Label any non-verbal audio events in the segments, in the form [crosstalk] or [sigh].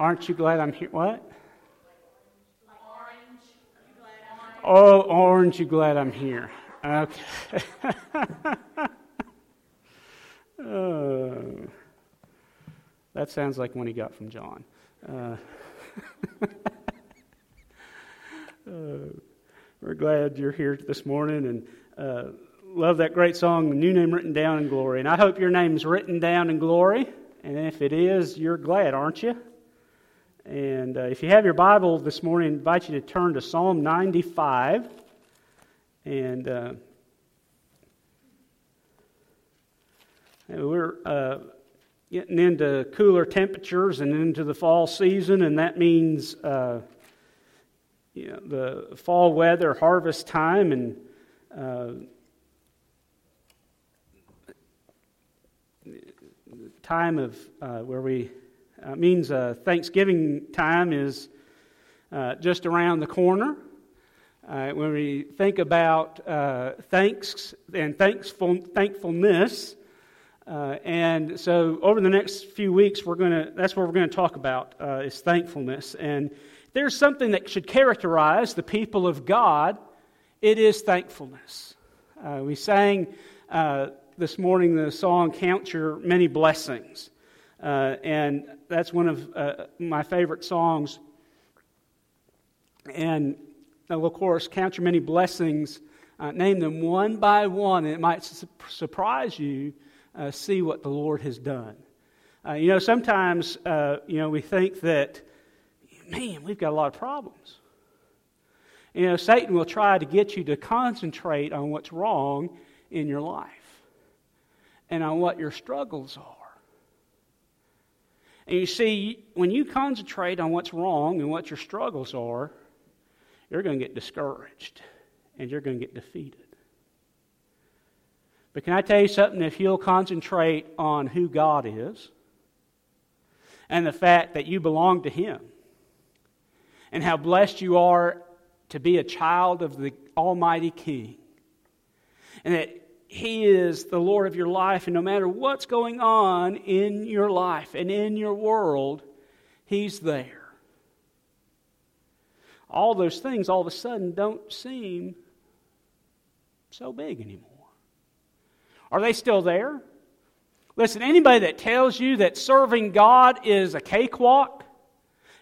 Aren't you glad I'm here? What? Oh, orange, you glad I'm here? Okay. oh, [laughs] that sounds like one he got from John. Uh, [laughs] uh, we're glad you're here this morning and uh, love that great song, New Name Written Down in Glory. And I hope your name's written down in glory. And if it is, you're glad, aren't you? And uh, if you have your Bible this morning, I invite you to turn to Psalm 95. And uh, we're uh, getting into cooler temperatures and into the fall season, and that means uh, you know, the fall weather, harvest time, and uh, time of uh, where we uh, means uh, Thanksgiving time is uh, just around the corner. Uh, when we think about uh, thanks and thankful, thankfulness, uh, and so over the next few weeks, we're going to that's what we're going to talk about is thankfulness. And there's something that should characterize the people of God. It is thankfulness. we sang this morning the song "Count Your Many Blessings." Uh, and that's one of uh, my favorite songs. And of course, count your many blessings, uh, name them one by one, and it might su- surprise you, uh, see what the Lord has done. Uh, you know, sometimes, uh, you know, we think that, man, we've got a lot of problems. You know, Satan will try to get you to concentrate on what's wrong in your life and on what your struggles are. And you see, when you concentrate on what's wrong and what your struggles are, you're going to get discouraged and you're going to get defeated. But can I tell you something? If you'll concentrate on who God is and the fact that you belong to Him and how blessed you are to be a child of the Almighty King, and that he is the Lord of your life, and no matter what's going on in your life and in your world, He's there. All those things all of a sudden don't seem so big anymore. Are they still there? Listen, anybody that tells you that serving God is a cakewalk,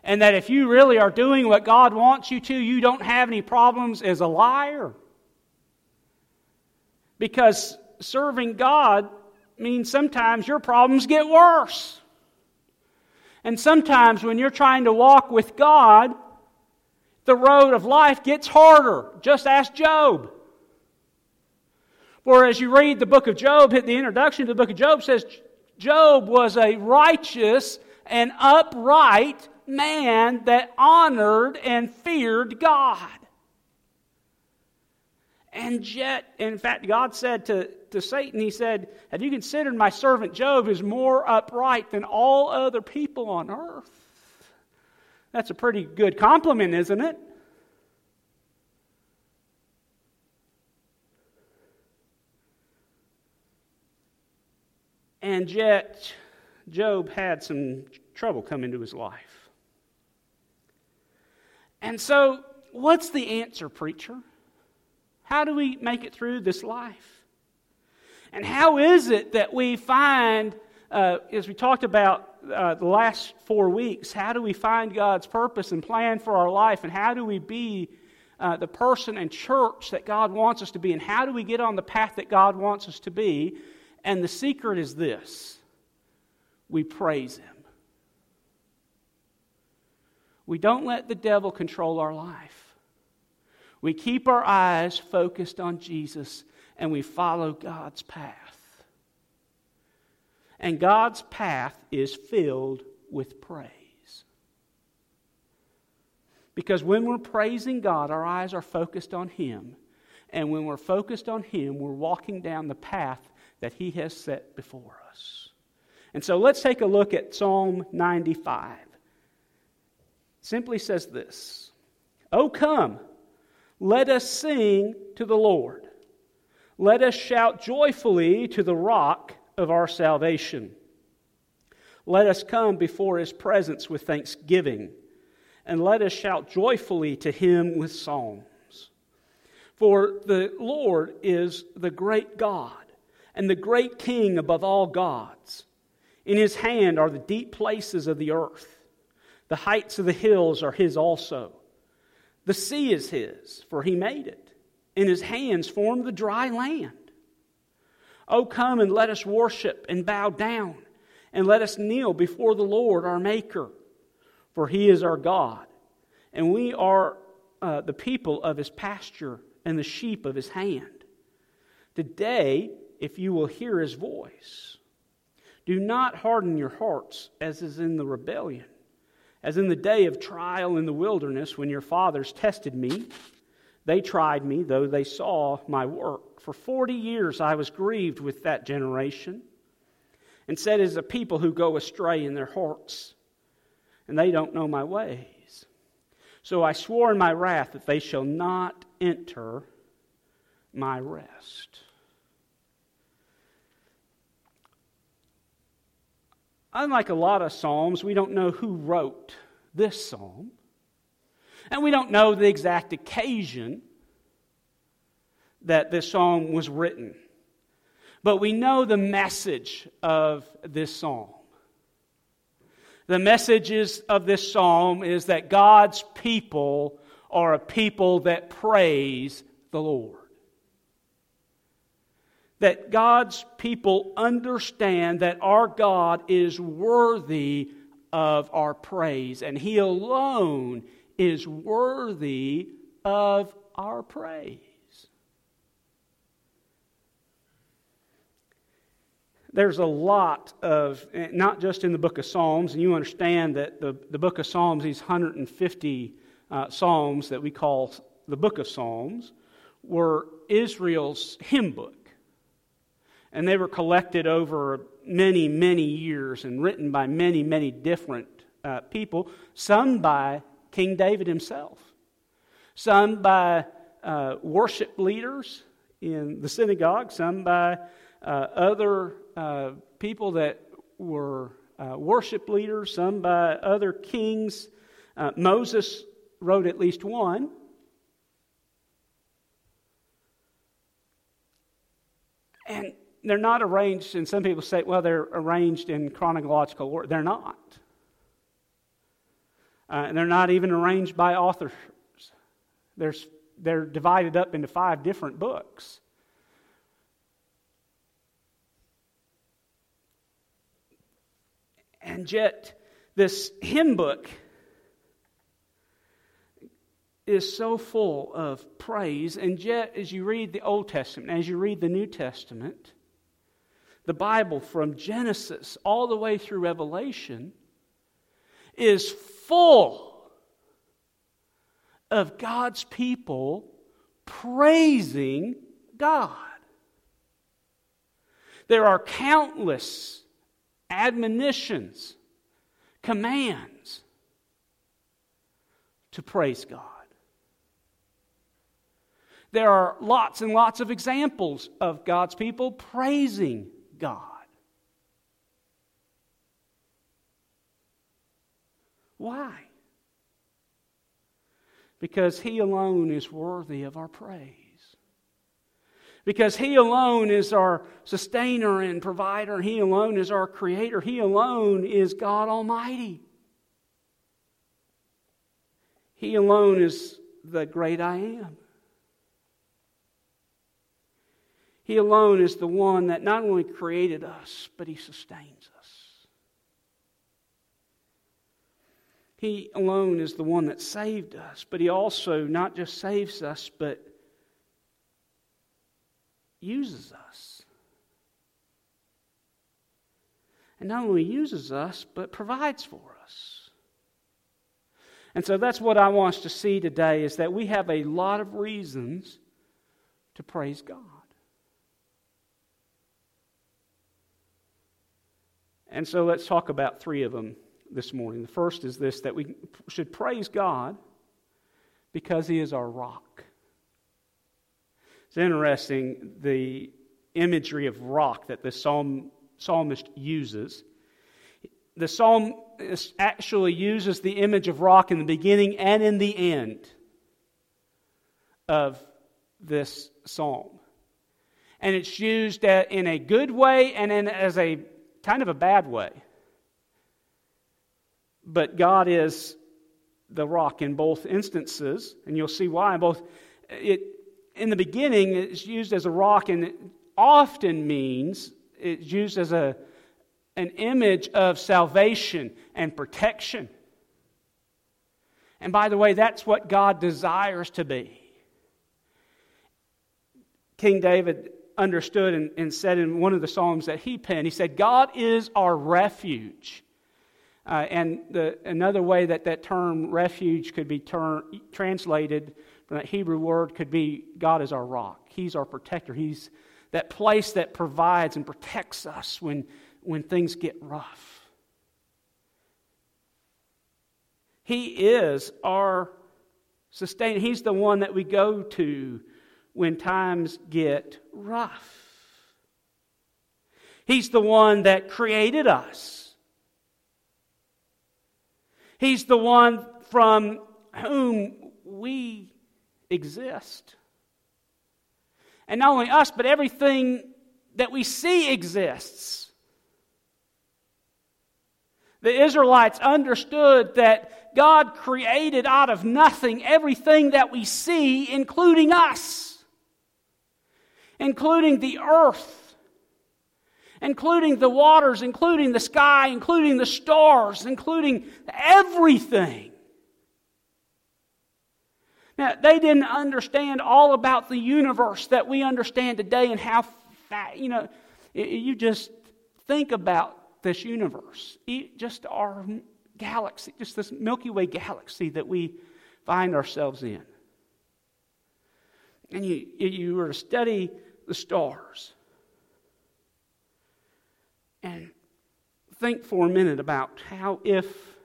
and that if you really are doing what God wants you to, you don't have any problems, is a liar. Because serving God means sometimes your problems get worse. And sometimes when you're trying to walk with God, the road of life gets harder. Just ask Job. For as you read the book of Job, the introduction to the book of Job says Job was a righteous and upright man that honored and feared God. And yet, in fact, God said to, to Satan, He said, Have you considered my servant Job is more upright than all other people on earth? That's a pretty good compliment, isn't it? And yet, Job had some trouble come into his life. And so, what's the answer, preacher? How do we make it through this life? And how is it that we find, uh, as we talked about uh, the last four weeks, how do we find God's purpose and plan for our life? And how do we be uh, the person and church that God wants us to be? And how do we get on the path that God wants us to be? And the secret is this we praise Him. We don't let the devil control our life. We keep our eyes focused on Jesus and we follow God's path. And God's path is filled with praise. Because when we're praising God, our eyes are focused on Him. And when we're focused on Him, we're walking down the path that He has set before us. And so let's take a look at Psalm 95. It simply says this Oh, come let us sing to the Lord. Let us shout joyfully to the rock of our salvation. Let us come before his presence with thanksgiving, and let us shout joyfully to him with psalms. For the Lord is the great God and the great King above all gods. In his hand are the deep places of the earth, the heights of the hills are his also. The sea is his, for he made it. In his hands formed the dry land. Oh, come and let us worship and bow down and let us kneel before the Lord our Maker, for he is our God, and we are uh, the people of his pasture and the sheep of his hand. Today, if you will hear his voice, do not harden your hearts as is in the rebellion, as in the day of trial in the wilderness when your fathers tested me. They tried me, though they saw my work. For forty years I was grieved with that generation and said, As a people who go astray in their hearts, and they don't know my ways. So I swore in my wrath that they shall not enter my rest. Unlike a lot of Psalms, we don't know who wrote this psalm. And we don't know the exact occasion that this psalm was written. But we know the message of this psalm. The message of this psalm is that God's people are a people that praise the Lord. That God's people understand that our God is worthy of our praise, and He alone is worthy of our praise. there's a lot of, not just in the book of Psalms, and you understand that the, the book of Psalms, these 150 uh, Psalms that we call the book of Psalms, were Israel's hymn book. And they were collected over many, many years and written by many, many different uh, people, some by King David himself, some by uh, worship leaders in the synagogue, some by uh, other uh, people that were uh, worship leaders, some by other kings. Uh, Moses wrote at least one. And they're not arranged, and some people say, well, they're arranged in chronological order. They're not. Uh, and they're not even arranged by authors. They're divided up into five different books. And yet, this hymn book is so full of praise. And yet, as you read the Old Testament, as you read the New Testament, the Bible from Genesis all the way through Revelation is full of God's people praising God. There are countless admonitions, commands to praise God. There are lots and lots of examples of God's people praising God. Why? Because He alone is worthy of our praise because He alone is our sustainer and provider. He alone is our creator. He alone is God Almighty. He alone is the great I am. He alone is the one that not only created us, but He sustains us. He alone is the one that saved us, but He also not just saves us, but uses us. And not only uses us, but provides for us. And so that's what I want us to see today is that we have a lot of reasons to praise God. And so let's talk about three of them this morning. The first is this that we should praise God because He is our rock. It's interesting the imagery of rock that the psalm, psalmist uses. the psalm actually uses the image of rock in the beginning and in the end of this psalm. And it's used in a good way and in as a kind of a bad way. But God is the rock in both instances, and you'll see why. Both it in the beginning it's used as a rock, and it often means it's used as a an image of salvation and protection. And by the way, that's what God desires to be. King David understood and, and, said in one of the Psalms that he penned, he said, God is our refuge. Uh, and the, another way that that term refuge could be ter- translated from that Hebrew word could be God is our rock. He's our protector. He's that place that provides and protects us when, when things get rough. He is our sustainer. He's the one that we go to when times get rough. He's the one that created us. He's the one from whom we exist. And not only us, but everything that we see exists. The Israelites understood that God created out of nothing everything that we see, including us, including the earth, including the waters, including the sky, including the stars, including everything. Now, they didn't understand all about the universe that we understand today and how, you know, you just think about this universe, just our galaxy, just this Milky Way galaxy that we find ourselves in. And you, you were to study the stars and think for a minute about how if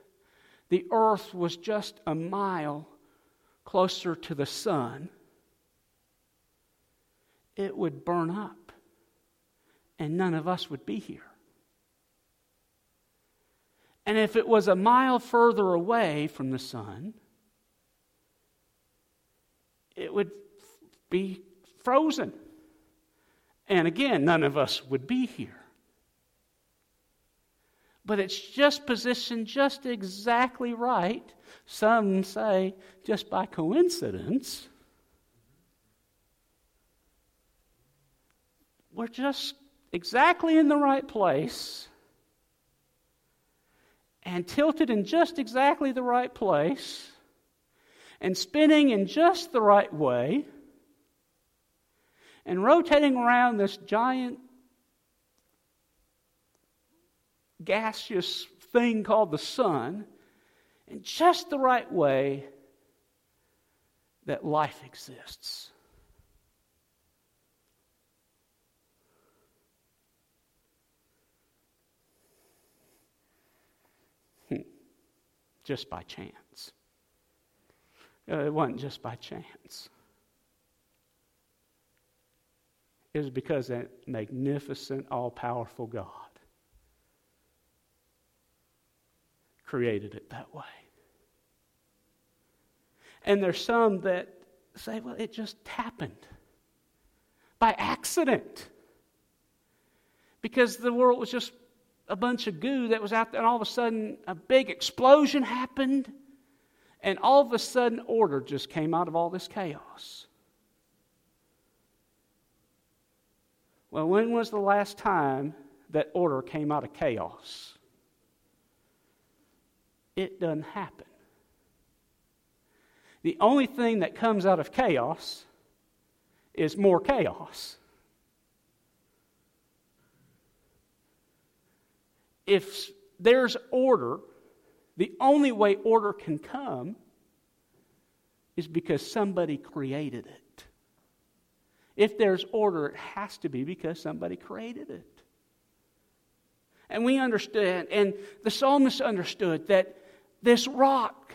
the earth was just a mile closer to the sun, it would burn up and none of us would be here. And if it was a mile further away from the sun, it would be frozen. And again, none of us would be here. But it's just positioned just exactly right some say just by coincidence. We're just exactly in the right place and tilted in just exactly the right place and spinning in just the right way and rotating around this giant gaseous thing called the sun in just the right way that life exists. Hmm. Just by chance. Uh, it wasn't just by chance. Was because that magnificent, all powerful God created it that way. And there's some that say, well, it just happened by accident. Because the world was just a bunch of goo that was out there, and all of a sudden a big explosion happened, and all of a sudden order just came out of all this chaos. Well, when was the last time that order came out of chaos? it doesn't happen. The only thing that comes out of chaos is more chaos. If there's order, the only way order can come is because somebody created it. If there's order, it has to be because somebody created it. And we understand, and the psalmist understood that this rock,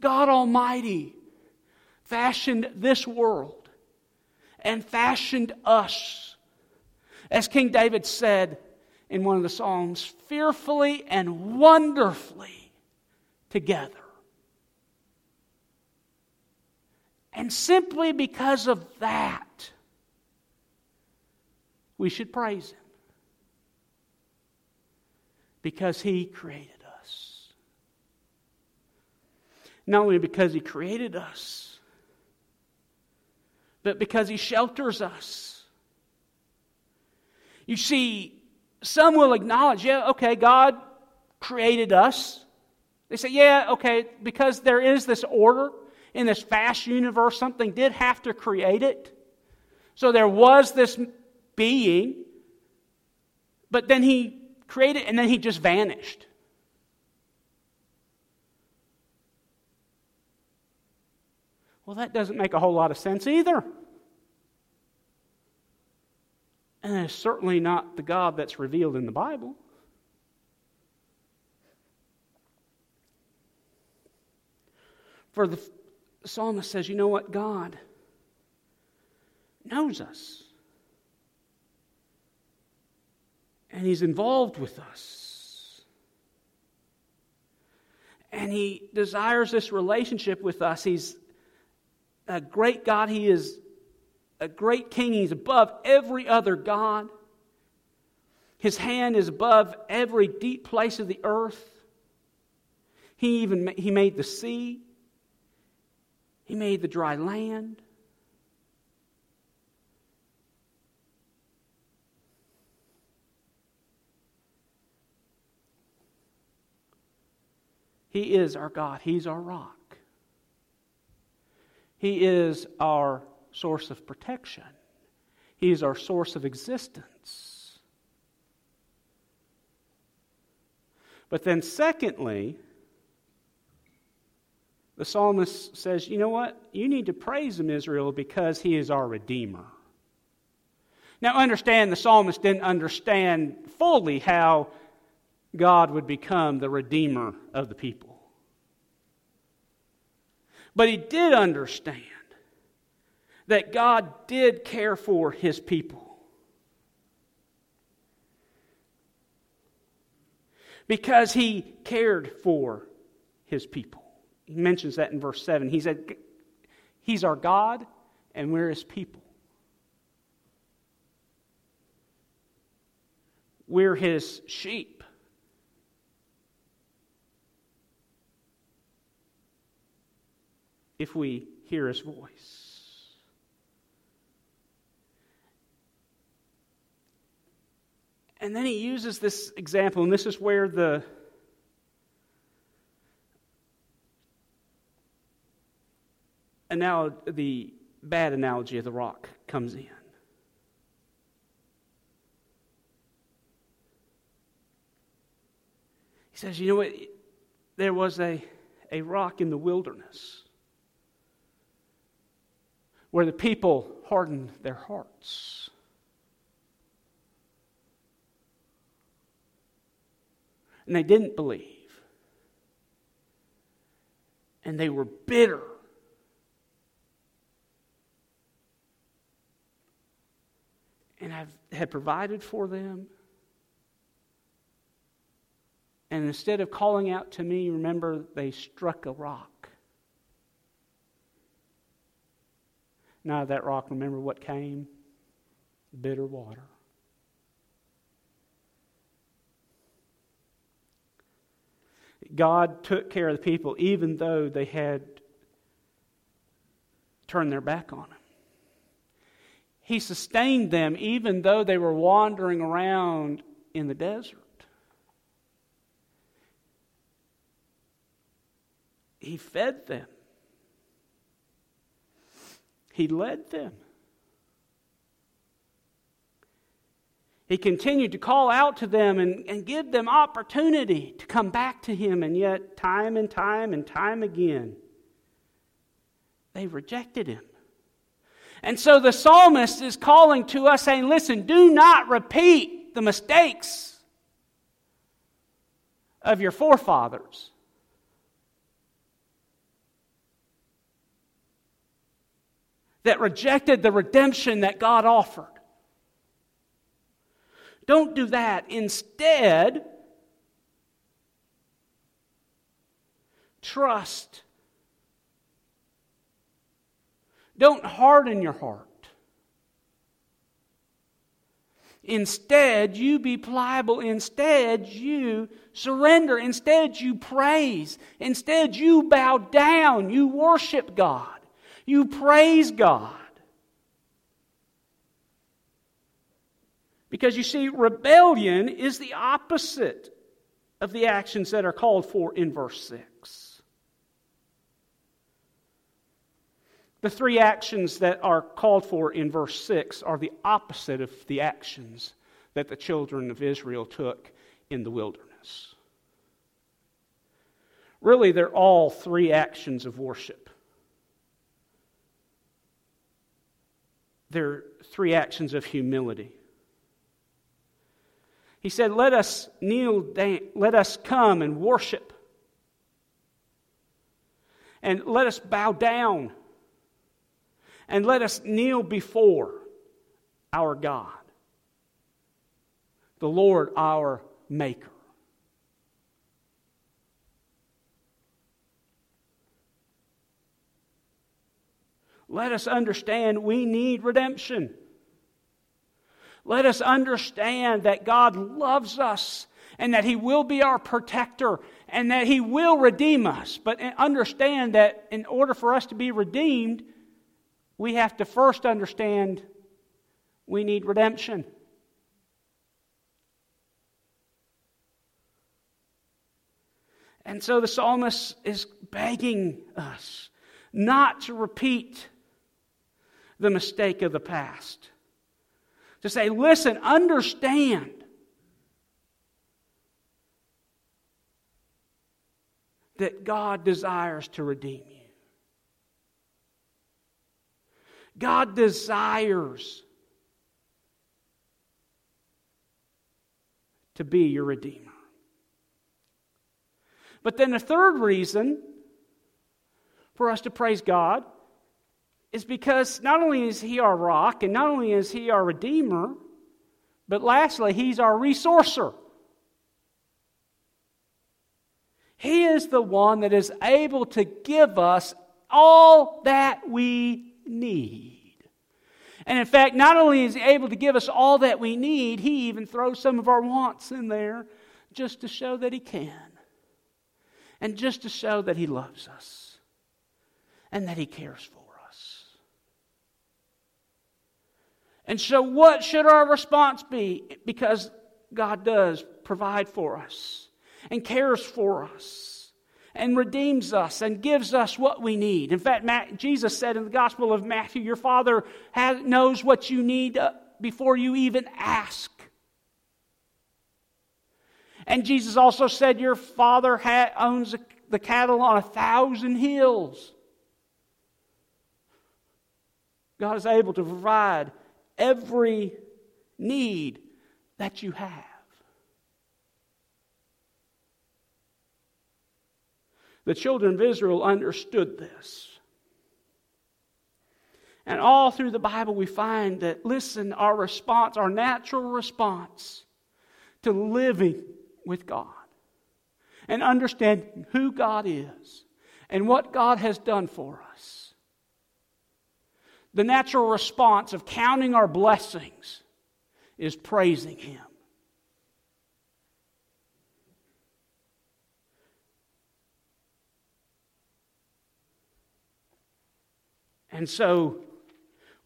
God Almighty, fashioned this world and fashioned us. As King David said in one of the Psalms, fearfully and wonderfully together. And simply because of that, we should praise Him. Because He created us. Not only because He created us, but because He shelters us. You see, some will acknowledge, yeah, okay, God created us. They say, yeah, okay, because there is this order in this vast universe, something did have to create it. So there was this being, but then he created and then he just vanished. Well, that doesn't make a whole lot of sense either. And it's certainly not the God that's revealed in the Bible. For the psalmist says, you know what? God knows us. And He's involved with us. And He desires this relationship with us. He's a great God. He is a great king. He's above every other God. His hand is above every deep place of the earth. He even he made the sea. He made the dry land. He is our God. He's our rock. He is our source of protection. He is our source of existence. But then, secondly, the psalmist says, You know what? You need to praise him, Israel, because he is our Redeemer. Now, understand the psalmist didn't understand fully how God would become the Redeemer of the people. But he did understand that God did care for his people. Because he cared for his people. He mentions that in verse 7. He said, He's our God, and we're his people. We're his sheep. If we hear his voice. And then he uses this example, and this is where the anal- the bad analogy of the rock comes in. He says, You know what? There was a, a rock in the wilderness where the people hardened their hearts. and they didn't believe. And they were bitter. And I had provided for them. And instead of calling out to me, remember, they struck a rock. Now, that rock, remember what came? Bitter water. God took care of the people even though they had turned their back on Him. He sustained them even though they were wandering around in the desert. He fed them. He led them. He continued to call out to them and, and give them opportunity to come back to him, and yet, time and time and time again, they rejected him. And so the psalmist is calling to us, saying, Listen, do not repeat the mistakes of your forefathers. That rejected the redemption that God offered. Don't do that. Instead, trust. Don't harden your heart. Instead, you be pliable. Instead, you surrender. Instead, you praise. Instead, you bow down. You worship God. You praise God. Because you see, rebellion is the opposite of the actions that are called for in verse 6. The three actions that are called for in verse 6 are the opposite of the actions that the children of Israel took in the wilderness. Really, they're all three actions of worship. They're three actions of humility. He said, Let us kneel down, let us come and worship. And let us bow down. And let us kneel before our God, the Lord our Maker. Let us understand we need redemption. Let us understand that God loves us and that He will be our protector and that He will redeem us. But understand that in order for us to be redeemed, we have to first understand we need redemption. And so the psalmist is begging us not to repeat the mistake of the past to say, listen, understand. That God desires to redeem you. God desires to be your Redeemer. But then the third reason for us to praise God is because not only is He our rock and not only is He our Redeemer, but lastly, He's our resourcer. He is the one that is able to give us all that we need. And in fact, not only is He able to give us all that we need, He even throws some of our wants in there just to show that He can. And just to show that He loves us and that He cares for us. And so, what should our response be? Because God does provide for us and cares for us and redeems us and gives us what we need. In fact, Jesus said in the Gospel of Matthew, Your Father has, knows what you need uh, before you even ask. And Jesus also said, Your Father ha- owns the cattle on a thousand hills. God is able to provide every need that you have. The children of Israel understood this. And all through the Bible, we find that, listen, our response, our natural response to living with God and understanding who God is and what God has done for us the natural response of counting our blessings is praising Him. And so,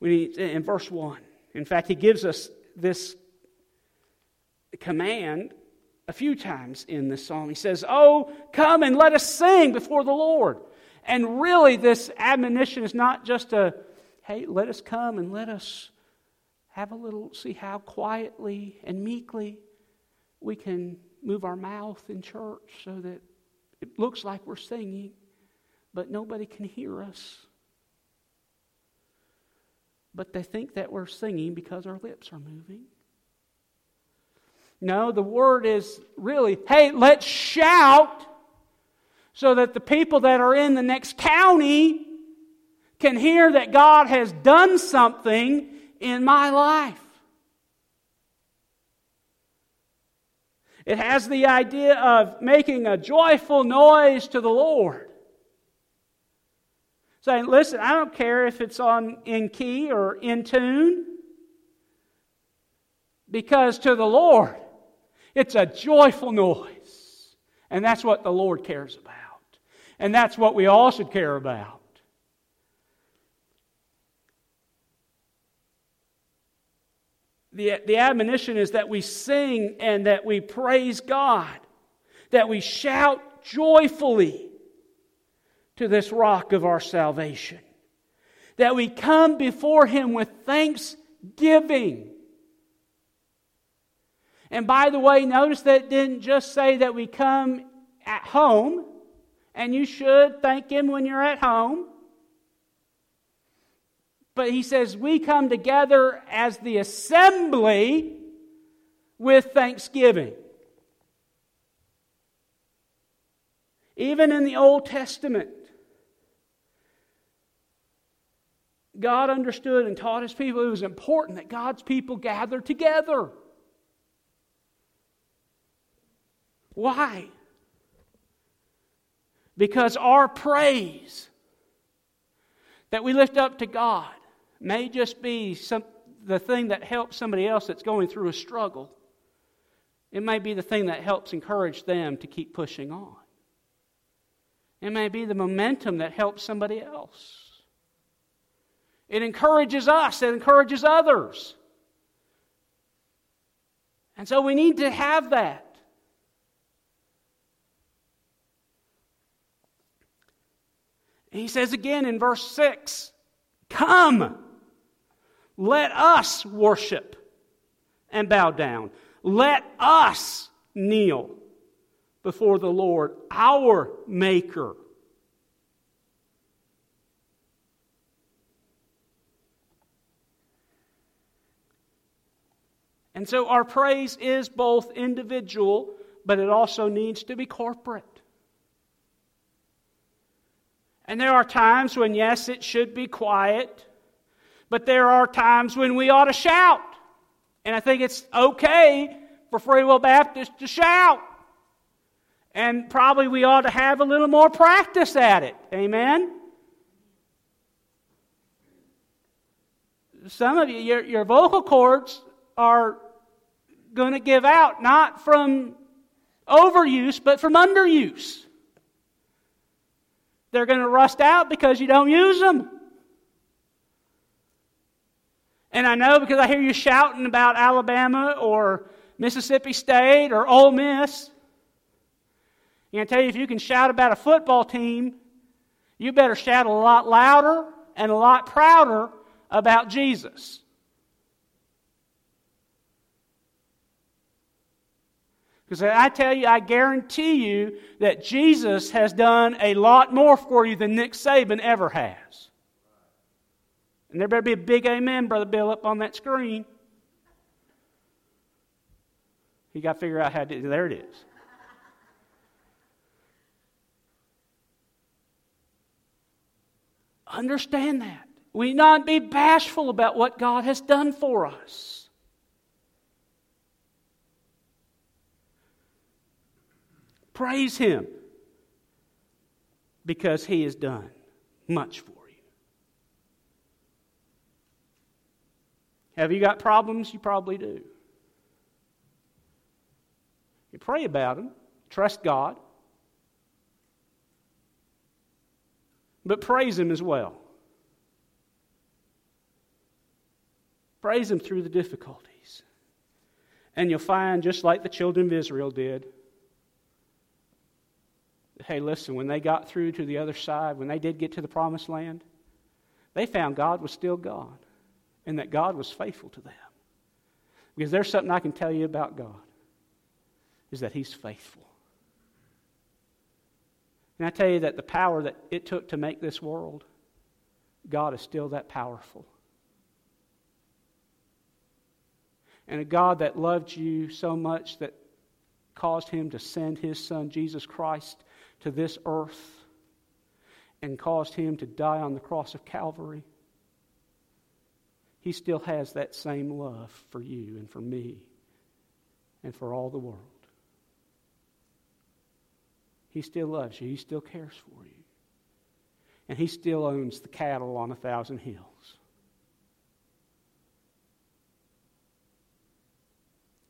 we need, in verse 1, in fact, he gives us this command a few times in this psalm. He says, Oh, come and let us sing before the Lord. And really, this admonition is not just a hey, let us come and let us have a little, see how quietly and meekly we can move our mouth in church so that it looks like we're singing, but nobody can hear us. But they think that we're singing because our lips are moving. No, the word is really, hey, let's shout so that the people that are in the next county can hear that God has done something in my life. It has the idea of making a joyful noise to the Lord. Saying, listen, I don't care if it's on in key or in tune, because to the Lord, it's a joyful noise. And that's what the Lord cares about. And that's what we all should care about. The, the admonition is that we sing and that we praise God, that we shout joyfully to this rock of our salvation, that we come before Him with thanksgiving. And by the way, notice that it didn't just say that we come at home, and you should thank Him when you're at home. But he says, we come together as the assembly with thanksgiving. Even in the Old Testament, God understood and taught his people it was important that God's people gather together. Why? Because our praise that we lift up to God may just be some, the thing that helps somebody else that's going through a struggle. It may be the thing that helps encourage them to keep pushing on. It may be the momentum that helps somebody else. It encourages us, it encourages others. And so we need to have that. And he says again in verse 6 Come. Let us worship and bow down. Let us kneel before the Lord, our Maker. And so our praise is both individual, but it also needs to be corporate. And there are times when, yes, it should be quiet. But there are times when we ought to shout. And I think it's okay for Free Will Baptist to shout. And probably we ought to have a little more practice at it. Amen? Some of you, your, your vocal cords are going to give out not from overuse, but from underuse. They're going to rust out because you don't use them. And I know because I hear you shouting about Alabama or Mississippi State or Ole Miss. And I tell you, if you can shout about a football team, you better shout a lot louder and a lot prouder about Jesus. Because I tell you, I guarantee you that Jesus has done a lot more for you than Nick Saban ever has. And there better be a big amen, Brother Bill, up on that screen. You got to figure out how to There it is. Understand that. We not be bashful about what God has done for us. Praise Him because He has done much for you. Have you got problems? You probably do. You pray about them, trust God, but praise Him as well. Praise Him through the difficulties. And you'll find, just like the children of Israel did, hey, listen, when they got through to the other side, when they did get to the promised land, they found God was still God and that God was faithful to them. Because there's something I can tell you about God is that He's faithful. And I tell you that the power that it took to make this world, God is still that powerful. And a God that loved you so much that caused Him to send His Son, Jesus Christ, to this earth and caused Him to die on the cross of Calvary he still has that same love for you and for me and for all the world. He still loves you. He still cares for you. And He still owns the cattle on a thousand hills.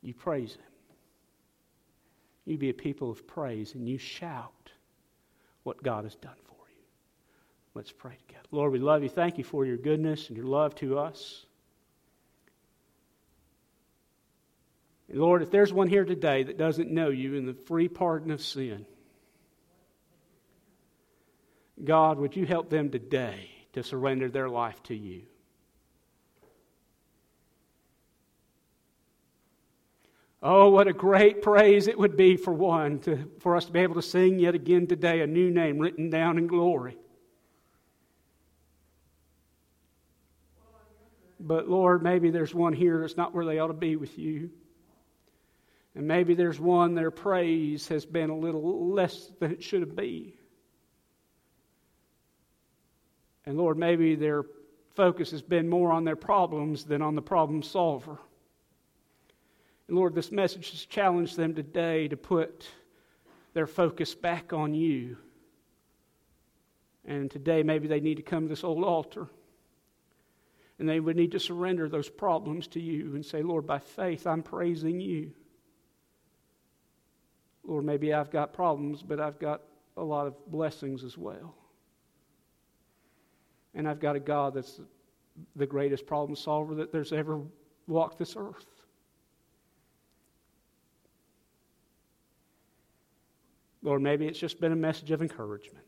You praise Him. You be a people of praise and you shout what God has done for you. Let's pray together. Lord, we love you. Thank you for your goodness and your love to us. And Lord, if there's one here today that doesn't know you in the free pardon of sin, God, would you help them today to surrender their life to you? Oh, what a great praise it would be for one, to, for us to be able to sing yet again today a new name written down in glory. But Lord, maybe there's one here that's not where they ought to be with you. And maybe there's one their praise has been a little less than it should have been. And Lord, maybe their focus has been more on their problems than on the problem solver. And Lord, this message has challenged them today to put their focus back on you. And today, maybe they need to come to this old altar. And they would need to surrender those problems to you and say, Lord, by faith, I'm praising you. Lord, maybe I've got problems, but I've got a lot of blessings as well. And I've got a God that's the greatest problem solver that there's ever walked this earth. Lord, maybe it's just been a message of encouragement.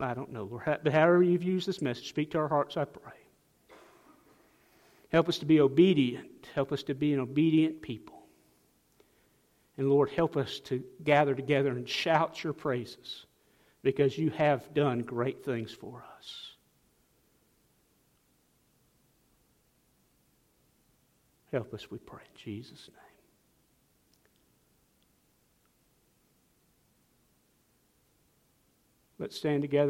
I don't know, Lord. But however you've used this message, speak to our hearts, I pray. Help us to be obedient. Help us to be an obedient people. And Lord, help us to gather together and shout your praises because you have done great things for us. Help us, we pray, in Jesus' name. Let's stand together.